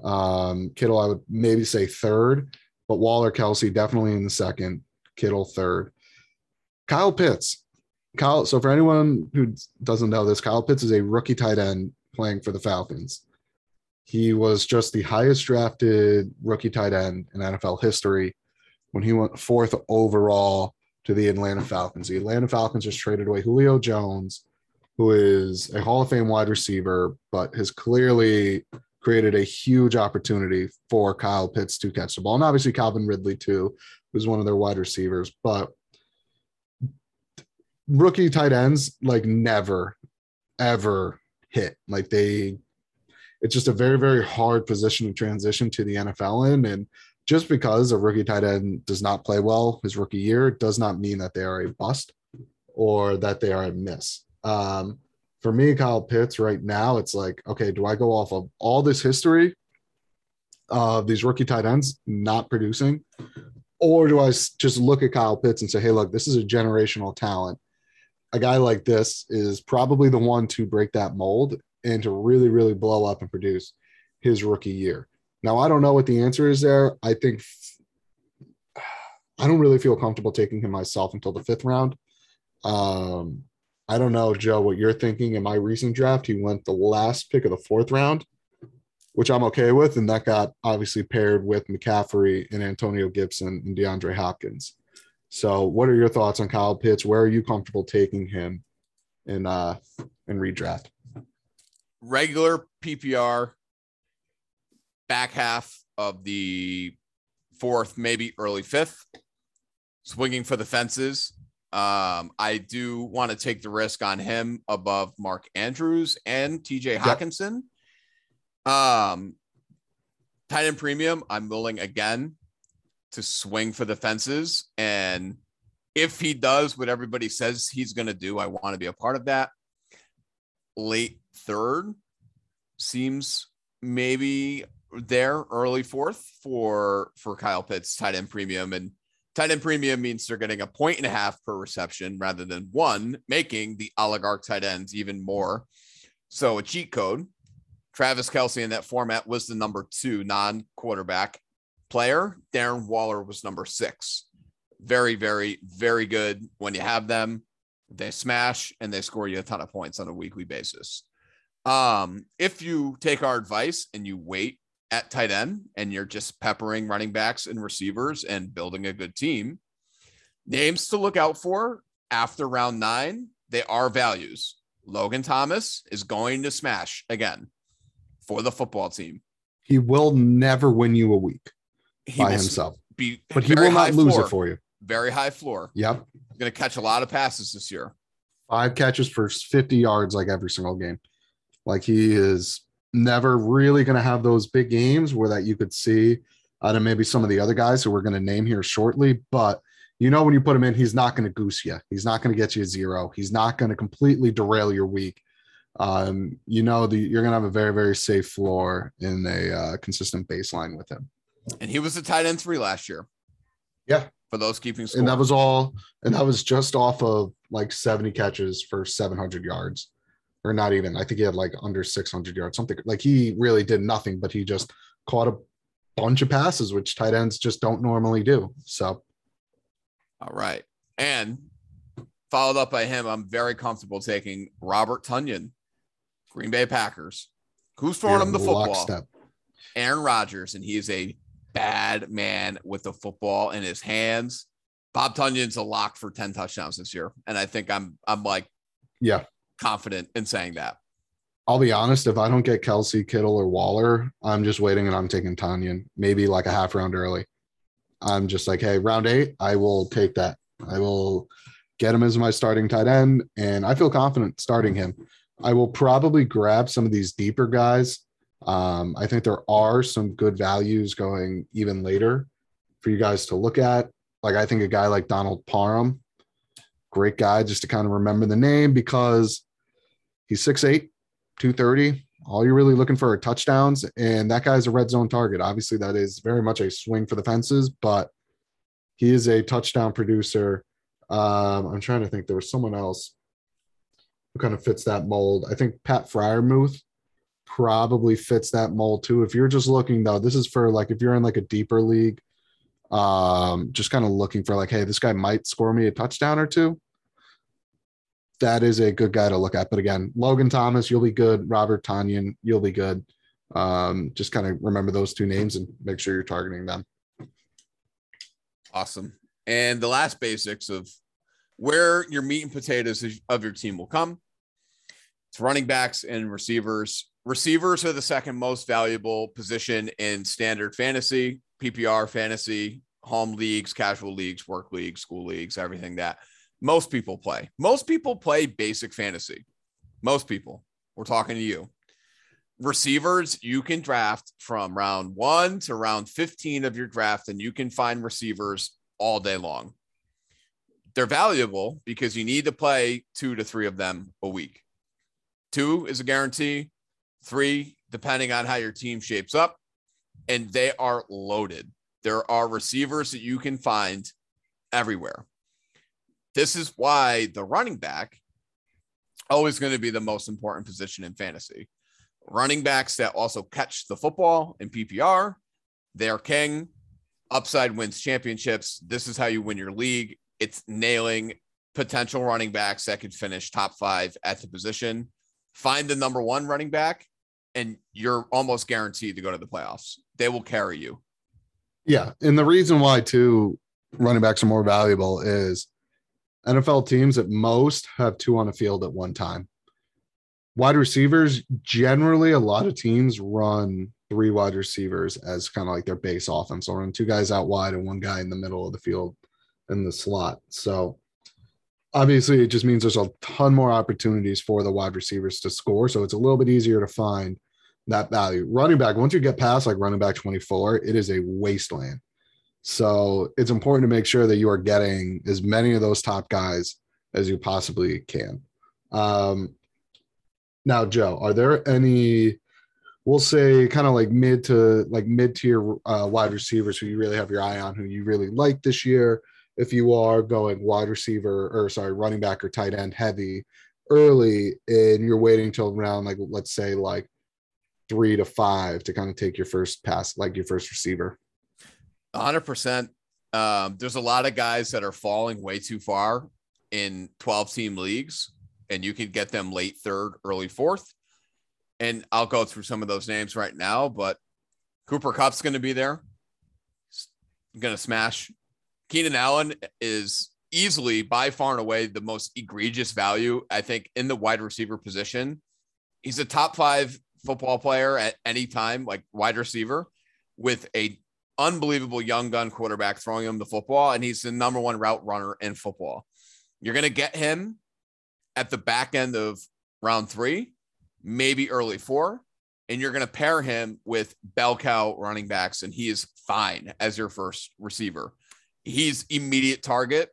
Um, Kittle, I would maybe say third, but Waller, Kelce definitely in the second. Kittle third. Kyle Pitts. Kyle. So for anyone who doesn't know this, Kyle Pitts is a rookie tight end playing for the Falcons. He was just the highest drafted rookie tight end in NFL history when he went fourth overall to the Atlanta Falcons. The Atlanta Falcons just traded away Julio Jones, who is a Hall of Fame wide receiver, but has clearly created a huge opportunity for Kyle Pitts to catch the ball. And obviously Calvin Ridley, too, who's one of their wide receivers. But rookie tight ends like never, ever hit. Like they it's just a very, very hard position to transition to the NFL in. And just because a rookie tight end does not play well his rookie year does not mean that they are a bust or that they are a miss. Um, for me, Kyle Pitts right now, it's like, okay, do I go off of all this history of these rookie tight ends not producing? Or do I just look at Kyle Pitts and say, hey, look, this is a generational talent. A guy like this is probably the one to break that mold and to really, really blow up and produce his rookie year. Now, I don't know what the answer is there. I think I don't really feel comfortable taking him myself until the fifth round. Um, I don't know, Joe, what you're thinking. In my recent draft, he went the last pick of the fourth round, which I'm okay with. And that got obviously paired with McCaffrey and Antonio Gibson and DeAndre Hopkins. So, what are your thoughts on Kyle Pitts? Where are you comfortable taking him in uh in redraft? regular PPR back half of the fourth, maybe early fifth, swinging for the fences. Um, I do want to take the risk on him above Mark Andrews and TJ Hockenson. Yep. Um, tight end premium, I'm willing again to swing for the fences. And if he does what everybody says he's going to do, I want to be a part of that. Late third seems maybe there, early fourth for for Kyle Pitts tight end premium. And tight end premium means they're getting a point and a half per reception rather than one, making the oligarch tight ends even more. So a cheat code. Travis Kelce in that format was the number two non quarterback player. Darren Waller was number six. Very, very, very good when you have them. They smash and they score you a ton of points on a weekly basis. Um, if you take our advice and you wait at tight end and you're just peppering running backs and receivers and building a good team, names to look out for after round nine, they are values. Logan Thomas is going to smash again for the football team. He will never win you a week He by himself, be but he will not lose floor, it for you. Very high floor. Yep. He's going to catch a lot of passes this year. Five catches for 50 yards like every single game. Like he is never really going to have those big games where that you could see out of maybe some of the other guys who we're going to name here shortly. But you know, when you put him in, he's not going to goose you. He's not going to get you a zero. He's not going to completely derail your week. Um, you know, the, you're going to have a very, very safe floor in a uh, consistent baseline with him. And he was a tight end three last year. Yeah. For those keeping score. And that was all, and that was just off of like 70 catches for 700 yards, or not even. I think he had like under 600 yards, something like he really did nothing, but he just caught a bunch of passes, which tight ends just don't normally do. So, All right. And followed up by him, I'm very comfortable taking Robert Tonyan, Green Bay Packers. Who's throwing him the football? lockstep. Aaron Rodgers, and he is a bad man with the football in his hands. Bob Tonyan's a lock for 10 touchdowns this year. And I think I'm I'm like Yeah. Confident in saying that. I'll be honest, if I don't get Kelce, Kittle, or Waller, I'm just waiting and I'm taking Tonyan, maybe like a half round early. I'm just like, hey, round eight, I will take that. I will get him as my starting tight end, and I feel confident starting him. I will probably grab some of these deeper guys. Um, I think there are some good values going even later for you guys to look at. Like, I think a guy like Donald Parham, great guy just to kind of remember the name because he's 6'8, 230. All you're really looking for are touchdowns, and that guy's a red zone target. Obviously, that is very much a swing for the fences, but he is a touchdown producer. Um, I'm trying to think. There was someone else who kind of fits that mold. I think Pat Freiermuth probably fits that mold too. If you're just looking though, this is for like if you're in like a deeper league, um, just kind of looking for like, hey, this guy might score me a touchdown or two that is a good guy to look at. But again, Logan Thomas, you'll be good. Robert Tonyan, you'll be good. Um, just kind of remember those two names and make sure you're targeting them. Awesome. And the last basics of where your meat and potatoes of your team will come. It's running backs and receivers. Receivers are the second most valuable position in standard fantasy, PPR fantasy, home leagues, casual leagues, work leagues, school leagues, everything that most people play. Most people play basic fantasy. Most people. We're talking to you. Receivers, you can draft from round one to round 15 of your draft, and you can find receivers all day long. They're valuable because you need to play two to three of them a week. Two is a guarantee, three, depending on how your team shapes up, and they are loaded. There are receivers that you can find everywhere. This is why the running back always going to be the most important position in fantasy. Running backs that also catch the football in PPR, they're king. Upside wins championships. This is how you win your league. It's nailing potential running backs that could finish top five at the position. Find the number one running back, and you're almost guaranteed to go to the playoffs. They will carry you. Yeah. And the reason why, too, running backs are more valuable is NFL teams at most have two on the field at one time. Wide receivers, generally, a lot of teams run three wide receivers as kind of like their base offense. They'll run two guys out wide and one guy in the middle of the field in the slot. So obviously, it just means there's a ton more opportunities for the wide receivers to score. So it's a little bit easier to find that value. Running back, once you get past like running back 24, it is a wasteland. So it's important to make sure that you are getting as many of those top guys as you possibly can. Um, now, Joe, are there any, we'll say, kind of like mid to like mid tier uh, wide receivers who you really have your eye on, who you really like this year? If you are going wide receiver or sorry, running back or tight end heavy early, and you're waiting till around like let's say like three to five to kind of take your first pass, like your first receiver. 100%. Um, there's a lot of guys that are falling way too far in 12 team leagues, and you can get them late third, early fourth. And I'll go through some of those names right now, but Cooper Kupp's going to be there. Going to smash. Keenan Allen is easily by far and away the most egregious value, I think, in the wide receiver position. He's a top five football player at any time, like wide receiver, with a unbelievable young gun quarterback throwing him the football, and he's the number one route runner in football. You're going to get him at the back end of round three, maybe early four, and you're going to pair him with bell cow running backs, and he is fine as your first receiver. He's immediate target.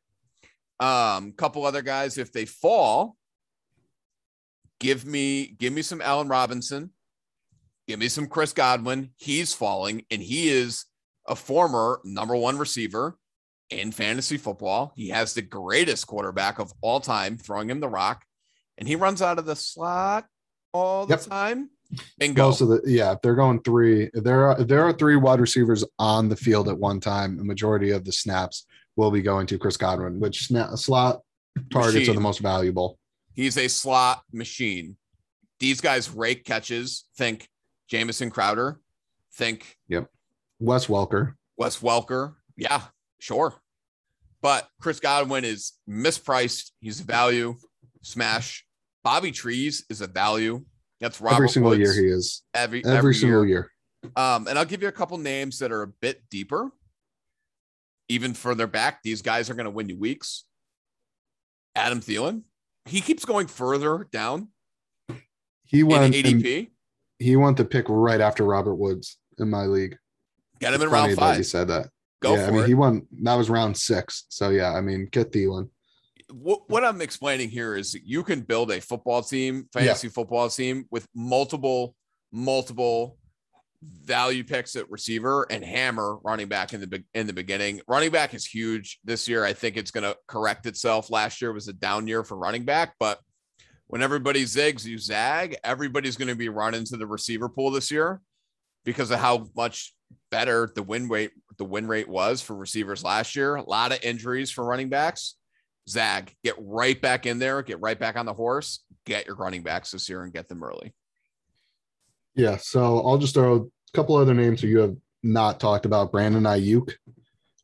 Um, couple other guys, if they fall, give me give me some Allen Robinson, give me some Chris Godwin. He's falling, and he is a former number one receiver in fantasy football. He has the greatest quarterback of all time throwing him the rock, and he runs out of the slot all the time. And go. Most of the yeah, if they're going three, if there are there are three wide receivers on the field at one time, the majority of the snaps will be going to Chris Godwin, which snap, slot targets machine. are the most valuable. He's a slot machine. These guys rake catches. Think Jamison Crowder. Think yep. Wes Welker. Wes Welker. Yeah, sure. But Chris Godwin is mispriced. He's a value. Smash. Bobby Trees is a value. That's Robert every single Woods. year he is. Every every, every single year. year. Um, and I'll give you a couple names that are a bit deeper. Even further back, these guys are going to win you weeks. Adam Thielen, he keeps going further down. He went ADP. He went to pick right after Robert Woods in my league. Get him in round five. You said that. Go yeah, I mean, it. he won. That was round six. So yeah, I mean, get Thielen. What, what I'm explaining here is you can build a football team, fantasy yeah. football team with multiple, multiple value picks at receiver and hammer running back in the in the beginning. Running back is huge this year. I think it's going to correct itself. Last year was a down year for running back, but when everybody zigs, you zag. Everybody's going to be running to the receiver pool this year because of how much better the win rate the win rate was for receivers last year. A lot of injuries for running backs. Zag, get right back in there, get right back on the horse, get your running backs this year and get them early. Yeah, so I'll just throw a couple other names that you have not talked about. Brandon Aiyuk,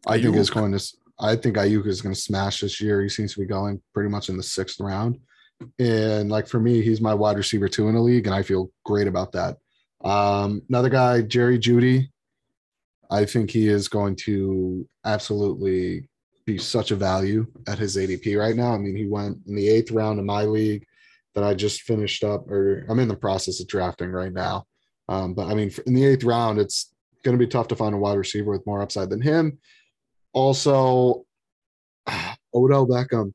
I Aiyuk. think is going to. I think Aiyuk is going to smash this year. He seems to be going pretty much in the sixth round, and like for me, he's my wide receiver two in the league, and I feel great about that. Um, another guy, Jerry Jeudy. I think he is going to absolutely be such a value at his ADP right now. I mean, he went in the eighth round of my league that I just finished up, or I'm in the process of drafting right now. Um, but I mean, in the eighth round, it's going to be tough to find a wide receiver with more upside than him. Also, Odell Beckham.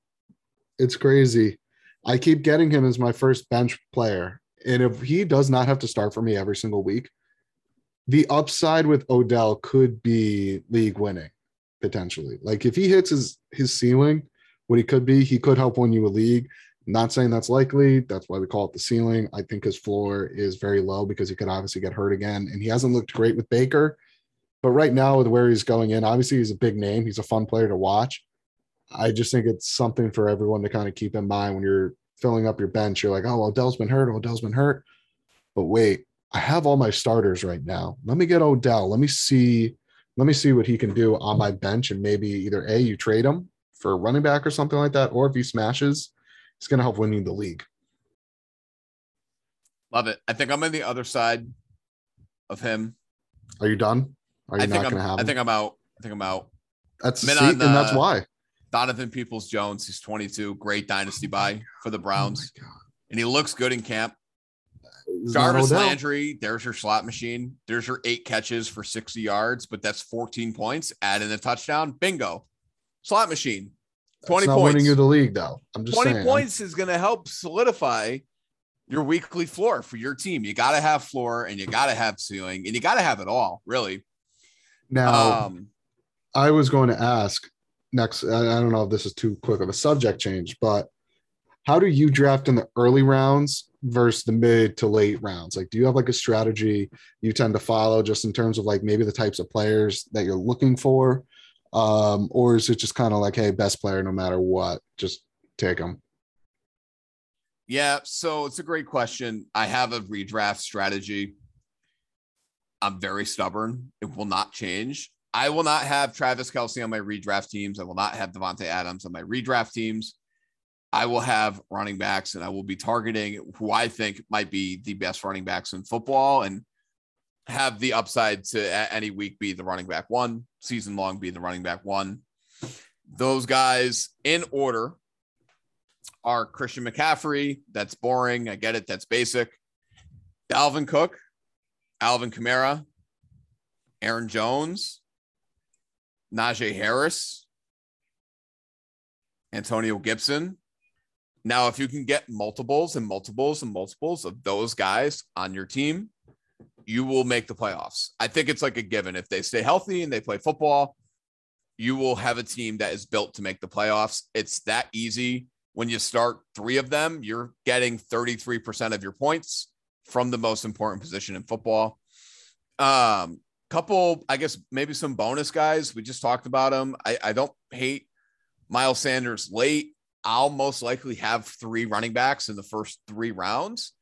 It's crazy. I keep getting him as my first bench player. And if he does not have to start for me every single week, the upside with Odell could be league winning potentially. Like if he hits his his ceiling, what he could be, he could help win you a league. not saying that's likely. That's why we call it the ceiling. I think his floor is very low because he could obviously get hurt again, and he hasn't looked great with Baker. But right now, with where he's going in, obviously he's a big name. He's a fun player to watch. I just think it's something for everyone to kind of keep in mind when you're filling up your bench. You're like, oh, Odell's been hurt. Odell's been hurt. But wait, I have all my starters right now. Let me get Odell. Let me see. Let me see what he can do on my bench, and maybe either a you trade him for a running back or something like that, or if he smashes, it's going to help winning the league. Love it. I think I'm on the other side of him. Are you done? Are you I think not going to have? I think I'm out. I think I'm out. That's see, on, and that's uh, why. Donovan Peoples Jones. He's 22. Great dynasty buy for the oh Browns, oh and he looks good in camp Jarvis. Landry, there's your slot machine. There's your eight catches for 60 yards, but that's 14 points. Add in a touchdown. Bingo. Slot machine. 20 It's not points. winning you the league, though. I'm just 20 saying. points is going to help solidify your weekly floor for your team. You got to have floor and you got to have ceiling and you got to have it all, really. Now, Um, I was going to ask next. I don't know if this is too quick of a subject change, but how do you draft in the early rounds versus the mid to late rounds? Like, do you have like a strategy you tend to follow just in terms of like maybe the types of players that you're looking for? Um, or is it just kind of like, hey, best player no matter what, just take them? Yeah, so it's a great question. I have a redraft strategy. I'm very stubborn. It will not change. I will not have Travis Kelce on my redraft teams. I will not have Davante Adams on my redraft teams. I will have running backs and I will be targeting who I think might be the best running backs in football and have the upside to any week be the running back one, season long be the running back one. Those guys in order are Christian McCaffrey. That's boring. I get it. That's basic. Dalvin Cook, Alvin Kamara, Aaron Jones, Najee Harris, Antonio Gibson. Now, if you can get multiples and multiples and multiples of those guys on your team, you will make the playoffs. I think it's like a given. If they stay healthy and they play football, you will have a team that is built to make the playoffs. It's that easy. When you start three of them, you're getting 33% of your points from the most important position in football. Um, couple, I guess maybe some bonus guys. We just talked about them. I, I don't hate Miles Sanders late. I'll most likely have three running backs in the first three rounds.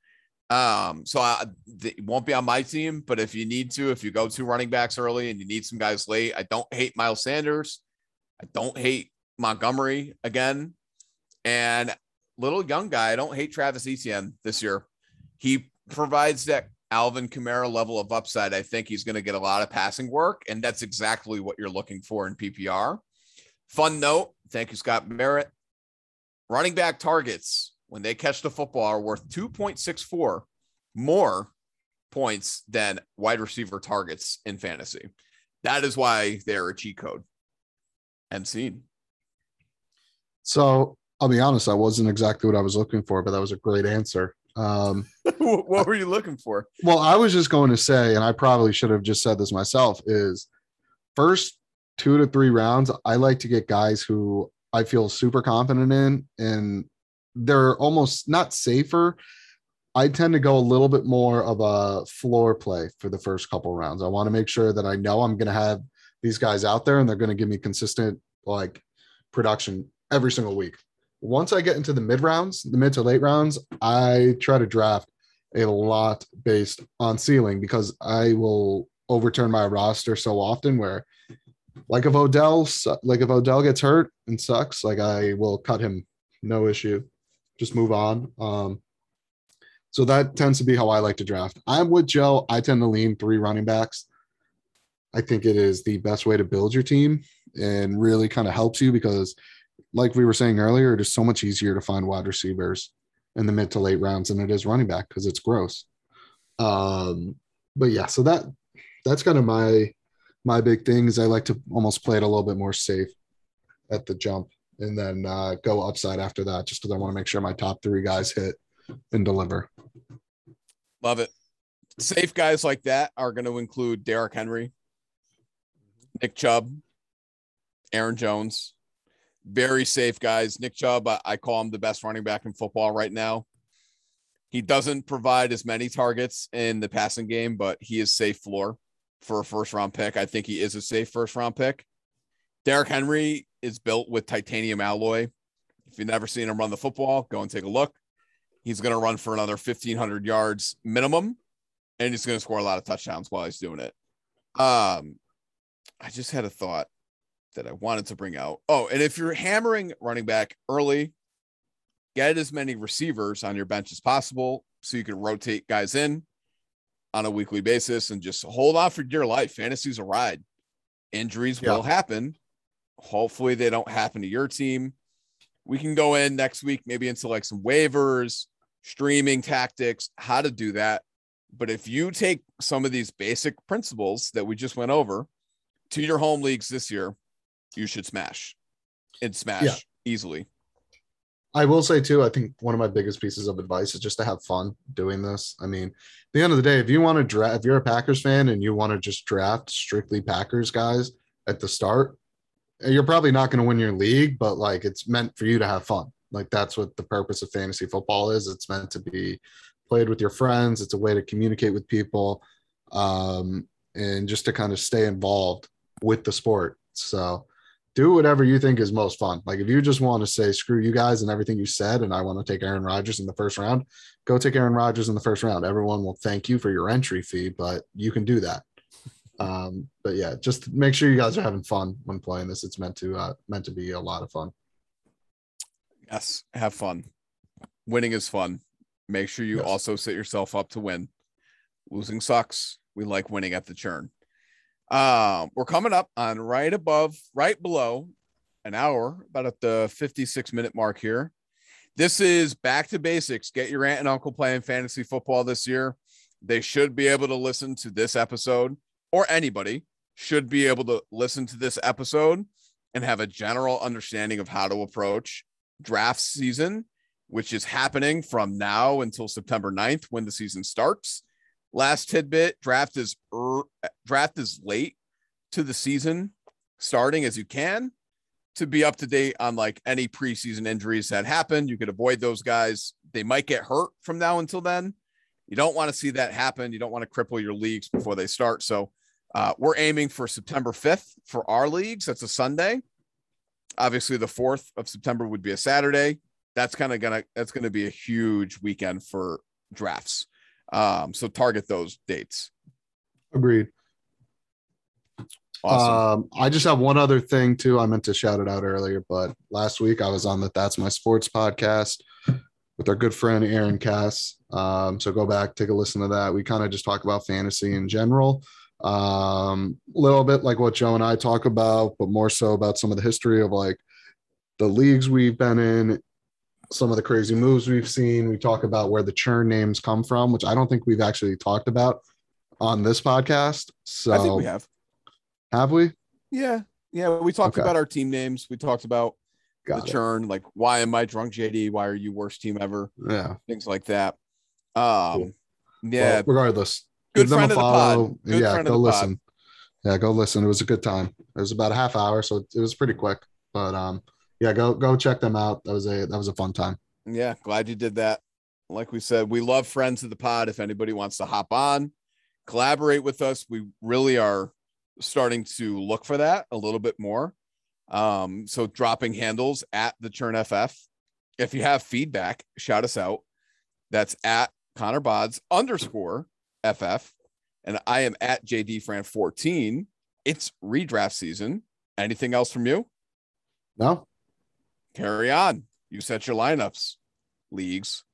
Um, so I, it won't be on my team, but if you need to, if you go two running backs early and you need some guys late, I don't hate Miles Sanders. I don't hate Montgomery again. And little young guy, I don't hate Travis Etienne this year. He provides that Alvin Kamara level of upside. I think he's going to get a lot of passing work, and that's exactly what you're looking for in PPR. Fun note, thank you, Scott Merritt. Running back targets when they catch the football are worth 2.64 more points than wide receiver targets in fantasy. That is why they're a cheat code. And seen. So I'll be honest, I wasn't exactly what I was looking for, but that was a great answer. Um, what were you looking for? well, I was just going to say, and I probably should have just said this myself, is first two to three rounds, I like to get guys who I feel super confident in, and they're almost not safer. I tend to go a little bit more of a floor play for the first couple rounds. I want to make sure that I know I'm going to have these guys out there and they're going to give me consistent like production every single week. Once I get into the mid rounds, the mid to late rounds, I try to draft a lot based on ceiling because I will overturn my roster so often where like if Odell like if Odell gets hurt and sucks, like I will cut him no issue. Just move on. Um so that tends to be how I like to draft. I'm with Joe. I tend to lean three running backs. I think it is the best way to build your team and really kind of helps you because, like we were saying earlier, it is so much easier to find wide receivers in the mid to late rounds than it is running back because it's gross. Um, but yeah, so that that's kind of my my big thing is I like to almost play it a little bit more safe at the jump and then uh, go upside after that just because I want to make sure my top three guys hit and deliver. Love it. Safe guys like that are going to include Derrick Henry, Nick Chubb, Aaron Jones. Very safe guys. Nick Chubb, I, I call him the best running back in football right now. He doesn't provide as many targets in the passing game, but he is safe floor for a first round pick. I think he is a safe first round pick. Derrick Henry is built with titanium alloy. If you've never seen him run the football, go and take a look. He's going to run for another 1,500 yards minimum, and he's going to score a lot of touchdowns while he's doing it. Um, I just had a thought that I wanted to bring out. Oh, and if you're hammering running back early, get as many receivers on your bench as possible so you can rotate guys in on a weekly basis and just hold on for dear life. Fantasy's a ride. Injuries Yeah. will happen. Hopefully, they don't happen to your team. We can go in next week, maybe into like some waivers, streaming tactics, how to do that. But if you take some of these basic principles that we just went over to your home leagues this year, you should smash and smash Yeah. easily. I will say too, I think one of my biggest pieces of advice is just to have fun doing this. I mean, at the end of the day, if you want to draft, if you're a Packers fan and you want to just draft strictly Packers guys at the start, you're probably not going to win your league, but like it's meant for you to have fun. Like that's what the purpose of fantasy football is. It's meant to be played with your friends. It's a way to communicate with people, um, and just to kind of stay involved with the sport. So do whatever you think is most fun. Like if you just want to say screw you guys and everything you said, and I want to take Aaron Rodgers in the first round, go take Aaron Rodgers in the first round. Everyone will thank you for your entry fee, but you can do that. Um, but yeah, just make sure you guys are having fun when playing this. It's meant to uh, meant to be a lot of fun. Yes, have fun. Winning is fun. Make sure you Yes. also set yourself up to win. Losing sucks. We like winning at the churn. Um, we're coming up on right above, right below an hour, about at the 56 minute mark here. This is back to basics. Get your aunt and uncle playing fantasy football this year. They should be able to listen to this episode, or anybody should be able to listen to this episode and have a general understanding of how to approach draft season, which is happening from now until September 9th when the season starts. Last tidbit draft is er, draft is late to the season starting as you can to be up to date on like any preseason injuries that happen. You could avoid those guys. They might get hurt from now until then. You don't want to see that happen. You don't want to cripple your leagues before they start. So uh, we're aiming for September 5th for our leagues. That's a Sunday. Obviously, the 4th of September would be a Saturday. That's kind of gonna that's gonna be a huge weekend for drafts. Um, so target those dates. Agreed. Awesome. Um, I just have one other thing too. I meant to shout it out earlier, but last week I was on the That's My Sports podcast with our good friend Aaron Cass. Um, so go back, take a listen to that. We kind of just talk about fantasy in general. Um, a little bit like what Joe and I talk about, but more so about some of the history of like the leagues we've been in, some of the crazy moves we've seen. We talk about where the churn names come from, which I don't think we've actually talked about on this podcast. So I think we have. have we? Yeah. Yeah. We talked Okay. about our team names. We talked about Got the it. churn, like why am I drunk, JD? Why are you worst team ever? Yeah. Things like that. Um, yeah, Well, regardless, Good give them a the follow. Good yeah, go the pod. listen. Yeah, go listen. It was a good time. It was about a half hour, so it was pretty quick. But um, yeah, go go check them out. That was a that was a fun time. yeah, glad you did that. Like we said, we love friends of the pod. If anybody wants to hop on, collaborate with us, we really are starting to look for that a little bit more. Um, so dropping handles at the churn FF. If you have feedback, shout us out. That's at Connor Bods underscore FF. And I am at JD Fran 14. It's redraft season. Anything else from you? No, Carry on. You set your lineups. Leagues